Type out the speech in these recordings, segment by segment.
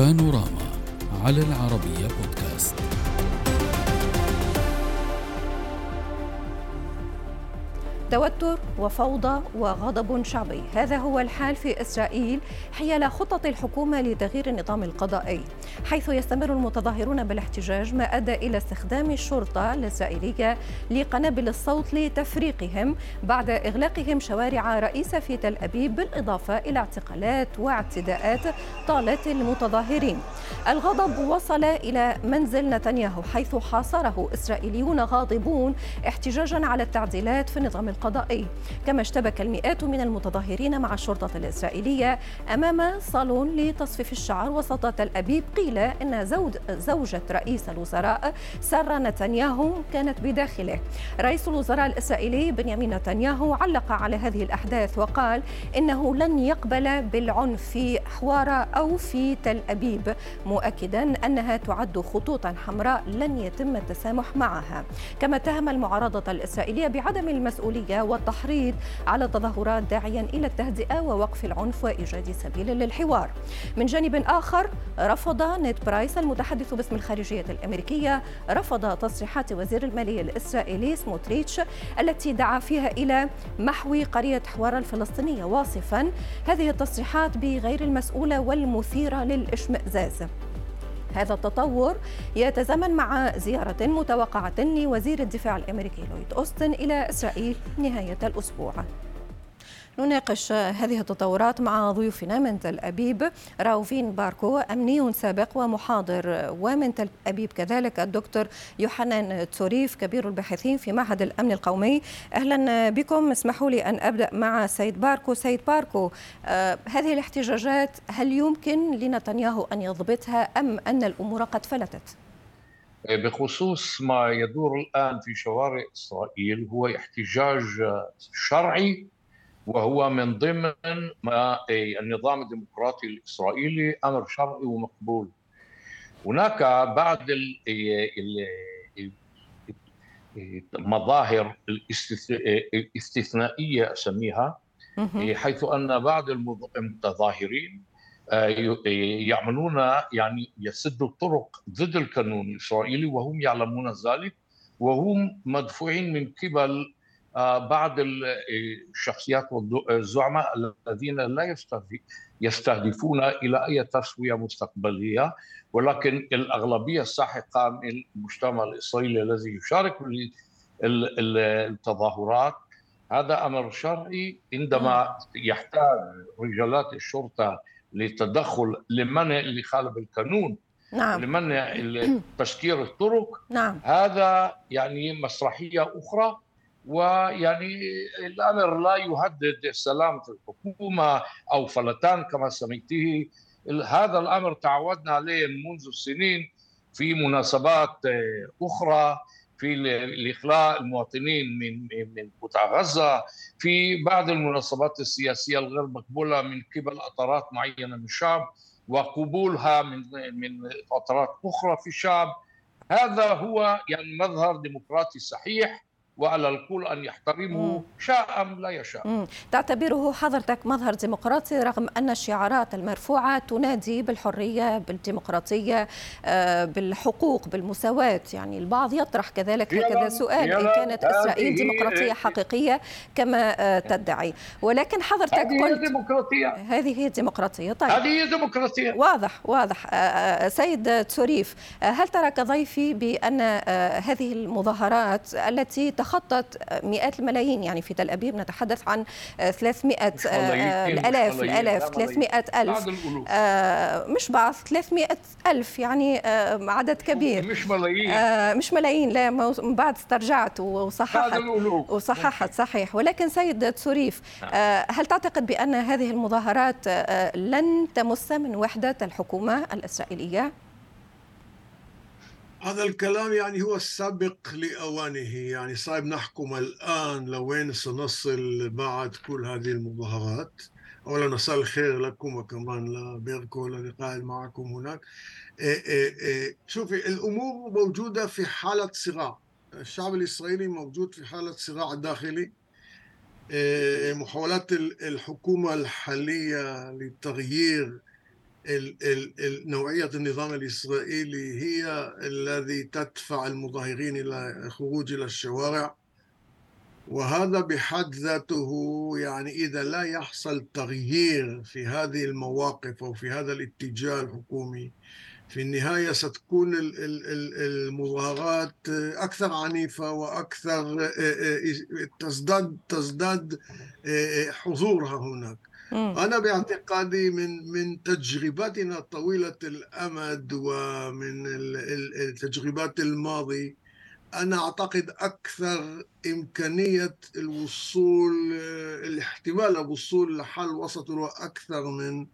بانوراما على العربية بودكاست. توتر وفوضى وغضب شعبي. هذا هو الحال في إسرائيل حيال خطط الحكومة لتغيير النظام القضائي. حيث يستمر المتظاهرون بالاحتجاج ما أدى إلى استخدام الشرطة الإسرائيلية لقنابل الصوت لتفريقهم بعد إغلاقهم شوارع رئيسة في تل أبيب بالإضافة إلى اعتقالات واعتداءات طالت المتظاهرين. الغضب وصل إلى منزل نتنياهو حيث حاصره إسرائيليون غاضبون احتجاجا على التعديلات في النظام القضائي. كما اشتبك المئات من المتظاهرين مع الشرطة الإسرائيلية أمام صالون لتصفيف الشعر وسط تل أبيب قيل إن زوج زوجة رئيس الوزراء سارة نتنياهو كانت بداخله رئيس الوزراء الإسرائيلي بنيامين نتنياهو علق على هذه الأحداث وقال إنه لن يقبل بالعنف في حوارة أو في تل أبيب مؤكدا أنها تعد خطوطا حمراء لن يتم التسامح معها كما اتهم المعارضة الإسرائيلية بعدم المسؤولية والتحريض على التظاهرات داعيا إلى التهدئة ووقف العنف وإيجاد سبيل للحوار. من جانب آخر رفض نيد برايس المتحدث باسم الخارجية الأمريكية رفض تصريحات وزير المالية الإسرائيلي سموتريتش التي دعا فيها إلى محو قرية حوار الفلسطينية واصفا هذه التصريحات بغير المسؤولة والمثيرة للإشمئزاز. هذا التطور يتزامن مع زيارة متوقعة لوزير الدفاع الأمريكي لويد أوستن إلى إسرائيل نهاية الأسبوع نناقش هذه التطورات مع ضيوفنا من تل أبيب. راوفين باركو أمني سابق ومحاضر ومن تل أبيب كذلك الدكتور يوحنان توريف كبير الباحثين في معهد الأمن القومي. أهلا بكم. اسمحوا لي أن أبدأ مع سيد باركو. سيد باركو آه هذه الاحتجاجات هل يمكن لنتنياهو أن يضبطها أم أن الأمور قد فلتت؟ بخصوص ما يدور الآن في شوارع إسرائيل هو احتجاج شرعي وهو من ضمن ما النظام الديمقراطي الإسرائيلي أمر شرعي ومقبول. هناك بعض المظاهر الاستثنائيه أسميها حيث أن بعض المتظاهرين يعملون يعني يسدوا الطرق ضد القانون الإسرائيلي وهم يعلمون ذلك وهم مدفوعين من قبل بعض الشخصيات والزعماء الذين لا يستهدفون إلى أي تسوية مستقبلية ولكن الأغلبية الساحقة من المجتمع الإسرائيلي الذي يشارك التظاهرات هذا أمر شرعي عندما يحتاج رجالات الشرطة للتدخل لمنع اللي خالف القانون نعم. لمنع تسكير الطرق نعم. هذا يعني مسرحية أخرى ويعني الامر لا يهدد سلامة الحكومة أو فلتان كما سميته هذا الأمر تعودنا عليه منذ سنين في مناسبات أخرى في الإخلاء المواطنين من من قطاع غزة في بعض المناسبات السياسية الغير مقبولة من قبل أطارات معينة من الشعب وقبولها من من فترات أخرى في الشعب. هذا هو يعني مظهر ديمقراطي صحيح. وعلى الكل أن يحترمه شاء أم لا يشاء. مم. تعتبره حضرتك مظهر ديمقراطي رغم أن الشعارات المرفوعة تنادي بالحرية بالديمقراطية بالحقوق بالمساواة. يعني البعض يطرح كذلك هكذا سؤال إن كانت إسرائيل ديمقراطية حقيقية كما تدعي. ولكن حضرتك هذه قلت هي ديمقراطية. هذه هي الديمقراطيه طيب. هذه هي ديمقراطية. واضح واضح. سيد تسوريف هل ترى كضيفي بأن هذه المظاهرات التي تخطت مئات الملايين يعني في تل أبيب نتحدث عن 300 الآلاف الآلاف 300 ألف. مش بعض 300 ألف يعني عدد كبير. مش ملايين. مش ملايين لا من بعد استرجعت وصححت. وصححت صحيح. ولكن سيد تسوريف هل تعتقد بأن هذه المظاهرات لن تمس من وحدة الحكومة الإسرائيلية؟ هذا الكلام يعني هو السابق لأوانه. يعني صعب نحكم الآن لوين سنصل بعد كل هذه المظاهرات. أولا مساء الخير لكم وكمان لبيركو قاعد معكم هناك. إيه إيه إيه شوفي الأمور موجودة في حالة صراع. الشعب الإسرائيلي موجود في حالة صراع داخلي. محاولات الحكومة الحالية لتغيير نوعية النظام الإسرائيلي هي الذي تدفع المظاهرين إلى الخروج إلى الشوارع. وهذا بحد ذاته يعني إذا لا يحصل تغيير في هذه المواقف أو في هذا الاتجاه الحكومي في النهاية ستكون المظاهرات أكثر عنيفة وأكثر تزداد تزداد حضورها هناك. أنا باعتقادي من من تجربتنا طويلة الأمد ومن التجربات الماضي أنا أعتقد أكثر إمكانية الوصول الاحتمال الوصول لحل وسط هو أكثر من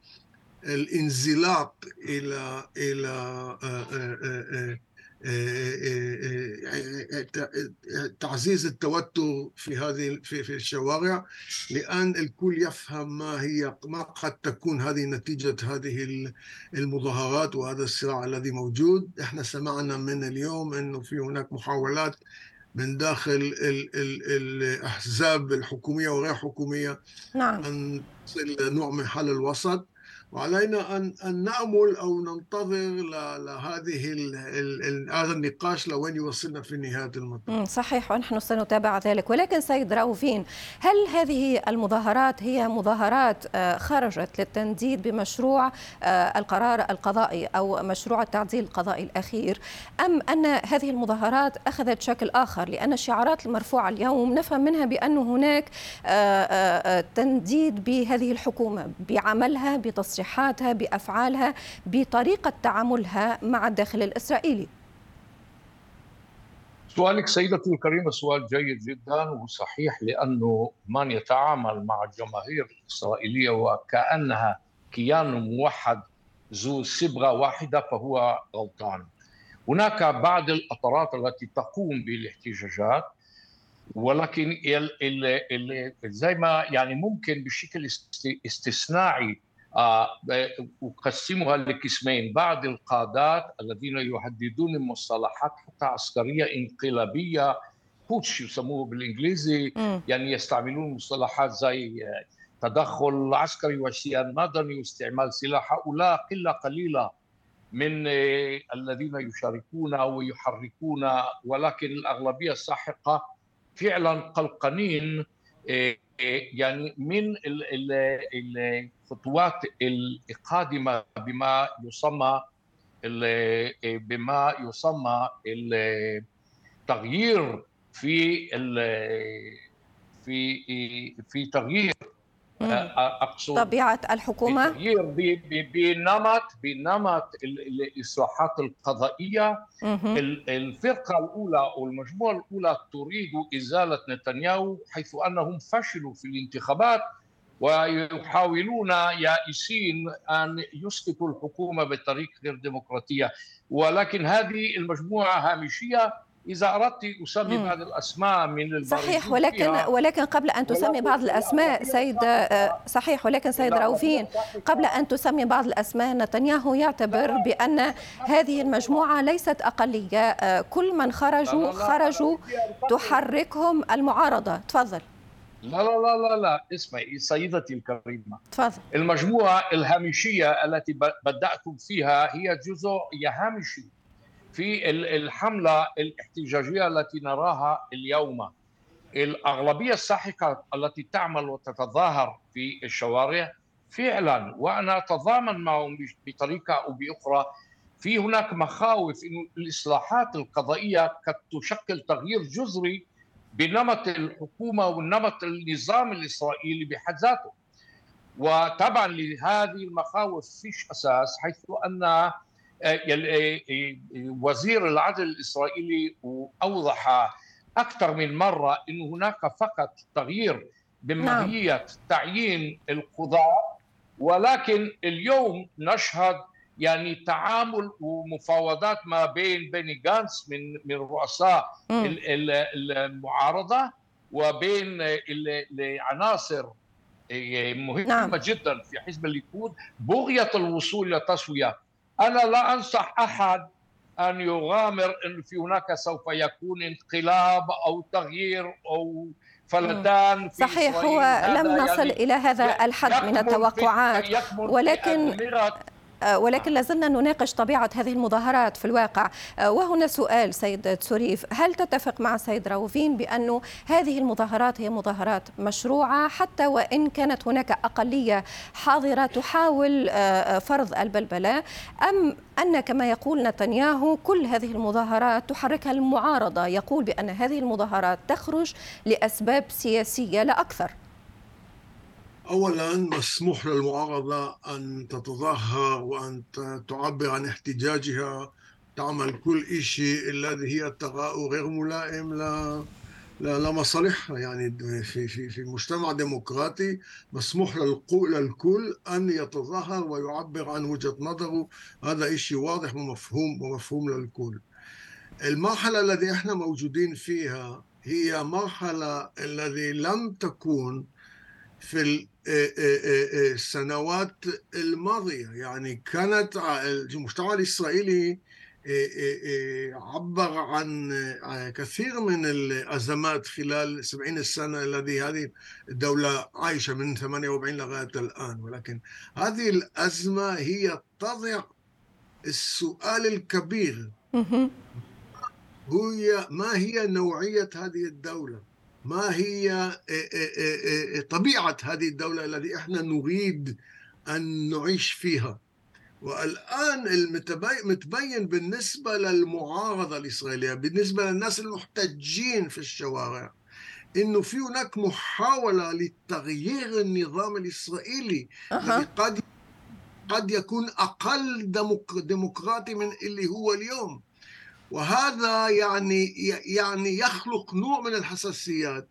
الانزلاق إلى إلى آه، آه، آه، تعزيز التوتر في هذه في في الشوارع لأن الكل يفهم ما هي ما قد تكون هذه نتيجة هذه المظاهرات وهذا الصراع الذي موجود إحنا سمعنا من اليوم إنه في هناك محاولات من داخل ال ال الأحزاب الحكومية وغير حكومية نعم. أن تصل نوع من حل الوسط وعلينا أن أن نأمل أو ننتظر لهذه هذا النقاش لوين يوصلنا في نهاية المطاف. صحيح ونحن سنتابع ذلك. ولكن سيد راوفين هل هذه المظاهرات هي مظاهرات آه، خرجت للتنديد بمشروع آه، القرار القضائي أو مشروع التعديل القضائي الأخير أم أن هذه المظاهرات أخذت شكل آخر؟ لأن الشعارات المرفوعة اليوم نفهم منها بأن هناك آه، تنديد بهذه الحكومة بعملها بتصريح بتصريحاتها بأفعالها بطريقة تعاملها مع الداخل الإسرائيلي سؤالك سيدتي الكريمه سؤال جيد جدا وصحيح لأنه من يتعامل مع الجماهير الإسرائيلية وكأنها كيان موحد ذو صبغه واحدة فهو غلطان. هناك بعض الاطرات التي تقوم بالاحتجاجات ولكن زي ما يعني ممكن بشكل استثنائي أقسمها لقسمين. بعض القادات الذين يحددون مصطلحات حتى عسكرية انقلابية بوتش يسموه بالإنجليزي يعني يستعملون مصطلحات زي تدخل عسكري وشيان مدني واستعمال سلاح. هؤلاء قلة قليلة من الذين يشاركون ويحركون ولكن الأغلبية الساحقة فعلا قلقانين يعني من الخطوات القادمة بما يسمى بما يسمى التغيير في في في تغيير أقصد طبيعة الحكومة؟ بنمط بنمط الإصلاحات القضائية. الفرقة الأولى أو المجموعة الأولى تريد إزالة نتنياهو حيث أنهم فشلوا في الانتخابات ويحاولون يائسين أن يسقطوا الحكومة بطريقه غير ديمقراطية. ولكن هذه المجموعة هامشية اذا اردت اسمي بعض الاسماء من صحيح ولكن ولكن قبل ان تسمي بعض الاسماء سيد آه، صحيح ولكن سيد راوفين قبل ان تسمي بعض الاسماء نتنياهو يعتبر بان هذه المجموعه ليست اقليه آه، كل من خرجوا خرجوا تحركهم المعارضه تفضل لا لا لا لا لا اسمعي سيدتي الكريمة تفضل المجموعة الهامشية التي بدأتم فيها هي جزء هامشي في الحملة الاحتجاجية التي نراها اليوم. الأغلبية الساحقة التي تعمل وتتظاهر في الشوارع فعلا وأنا أتضامن معهم بطريقة أو بأخرى. في هناك مخاوف أن الإصلاحات القضائية قد تشكل تغيير جذري بنمط الحكومة ونمط النظام الإسرائيلي بحد ذاته. وطبعا لهذه المخاوف فيش أساس حيث أن وزير العدل الإسرائيلي أوضح أكثر من مرة إن هناك فقط تغيير بماهيه نعم. تعيين القضاء ولكن اليوم نشهد يعني تعامل ومفاوضات ما بين بيني جانس من من رؤساء المعارضة وبين العناصر مهمة نعم. جدا في حزب الليكود بغية الوصول إلى أنا لا أنصح أحد أن يغامر إن في هناك سوف يكون انقلاب أو تغيير أو فلتان في صحيح هو لم نصل يعني إلى هذا الحد من التوقعات ولكن ولكن لازلنا نناقش طبيعة هذه المظاهرات في الواقع. آه، وهنا سؤال سيد تسوريف هل تتفق مع سيد راوفين بأن هذه المظاهرات هي مظاهرات مشروعة حتى وإن كانت هناك أقلية حاضرة تحاول آه، فرض البلبلة؟ أم أن كما يقول نتنياهو كل هذه المظاهرات تحركها المعارضة يقول بأن هذه المظاهرات تخرج لأسباب سياسية لا أكثر. أولا مسموح للمعارضة أن تتظاهر وأن تعبر عن احتجاجها تعمل كل شيء الذي هي تراه غير ملائم ل لمصالحها يعني في في في مجتمع ديمقراطي مسموح للكل أن يتظاهر ويعبر عن وجهة نظره. هذا شيء واضح ومفهوم ومفهوم للكل. المرحلة التي إحنا موجودين فيها هي مرحلة الذي لم تكون في السنوات الماضية. يعني كانت المجتمع الإسرائيلي عبر عن كثير من الأزمات خلال 70 السنة الذي هذه الدولة عايشة من 48 لغاية الآن. ولكن هذه الأزمة هي تضع السؤال الكبير. هي ما هي نوعية هذه الدولة؟ ما هي آه، آه، آه، طبيعة هذه الدولة التي إحنا نريد أن نعيش فيها. والآن المتبين بالنسبة للمعارضة الإسرائيلية بالنسبة للناس المحتجين في الشوارع انه في هناك محاولة لتغيير النظام الإسرائيلي الذي قد قد يكون أقل ديمقراطي من اللي هو اليوم. وهذا يعني يعني يخلق نوع من الحساسيات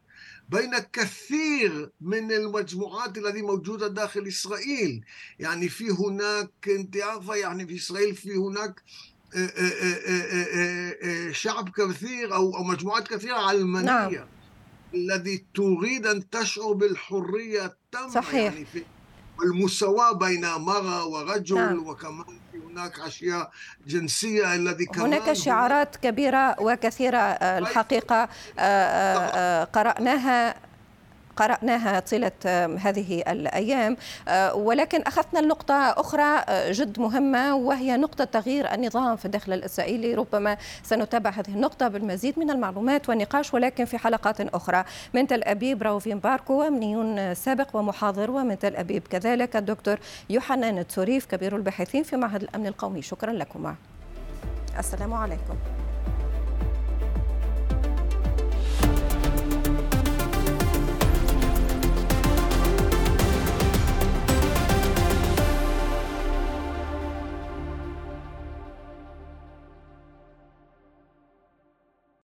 بين كثير من المجموعات التي موجودة داخل إسرائيل. يعني في هناك أنت عارفة يعني في إسرائيل في هناك آه، آه، آه، شعب كثير أو مجموعات كثيرة علمانية نعم. الذي تريد أن تشعر بالحرية التامة. صحيح. يعني في المساواة بين مرأة ورجل نعم. وكمان هناك أشياء جنسية الذي كمان هناك شعارات كبيرة وكثيرة آه، الحقيقة آه، آه، قرأناها. قرأناها طيلة هذه الأيام. ولكن أخذنا النقطة أخرى جد مهمة وهي نقطة تغيير النظام في الداخل الإسرائيلي. ربما سنتابع هذه النقطة بالمزيد من المعلومات والنقاش ولكن في حلقات أخرى. من تل أبيب راوفين باركو أمنيون سابق ومحاضر ومن تل أبيب كذلك الدكتور يوحنان تسوريف كبير الباحثين في معهد الأمن القومي. شكرا لكما. السلام عليكم.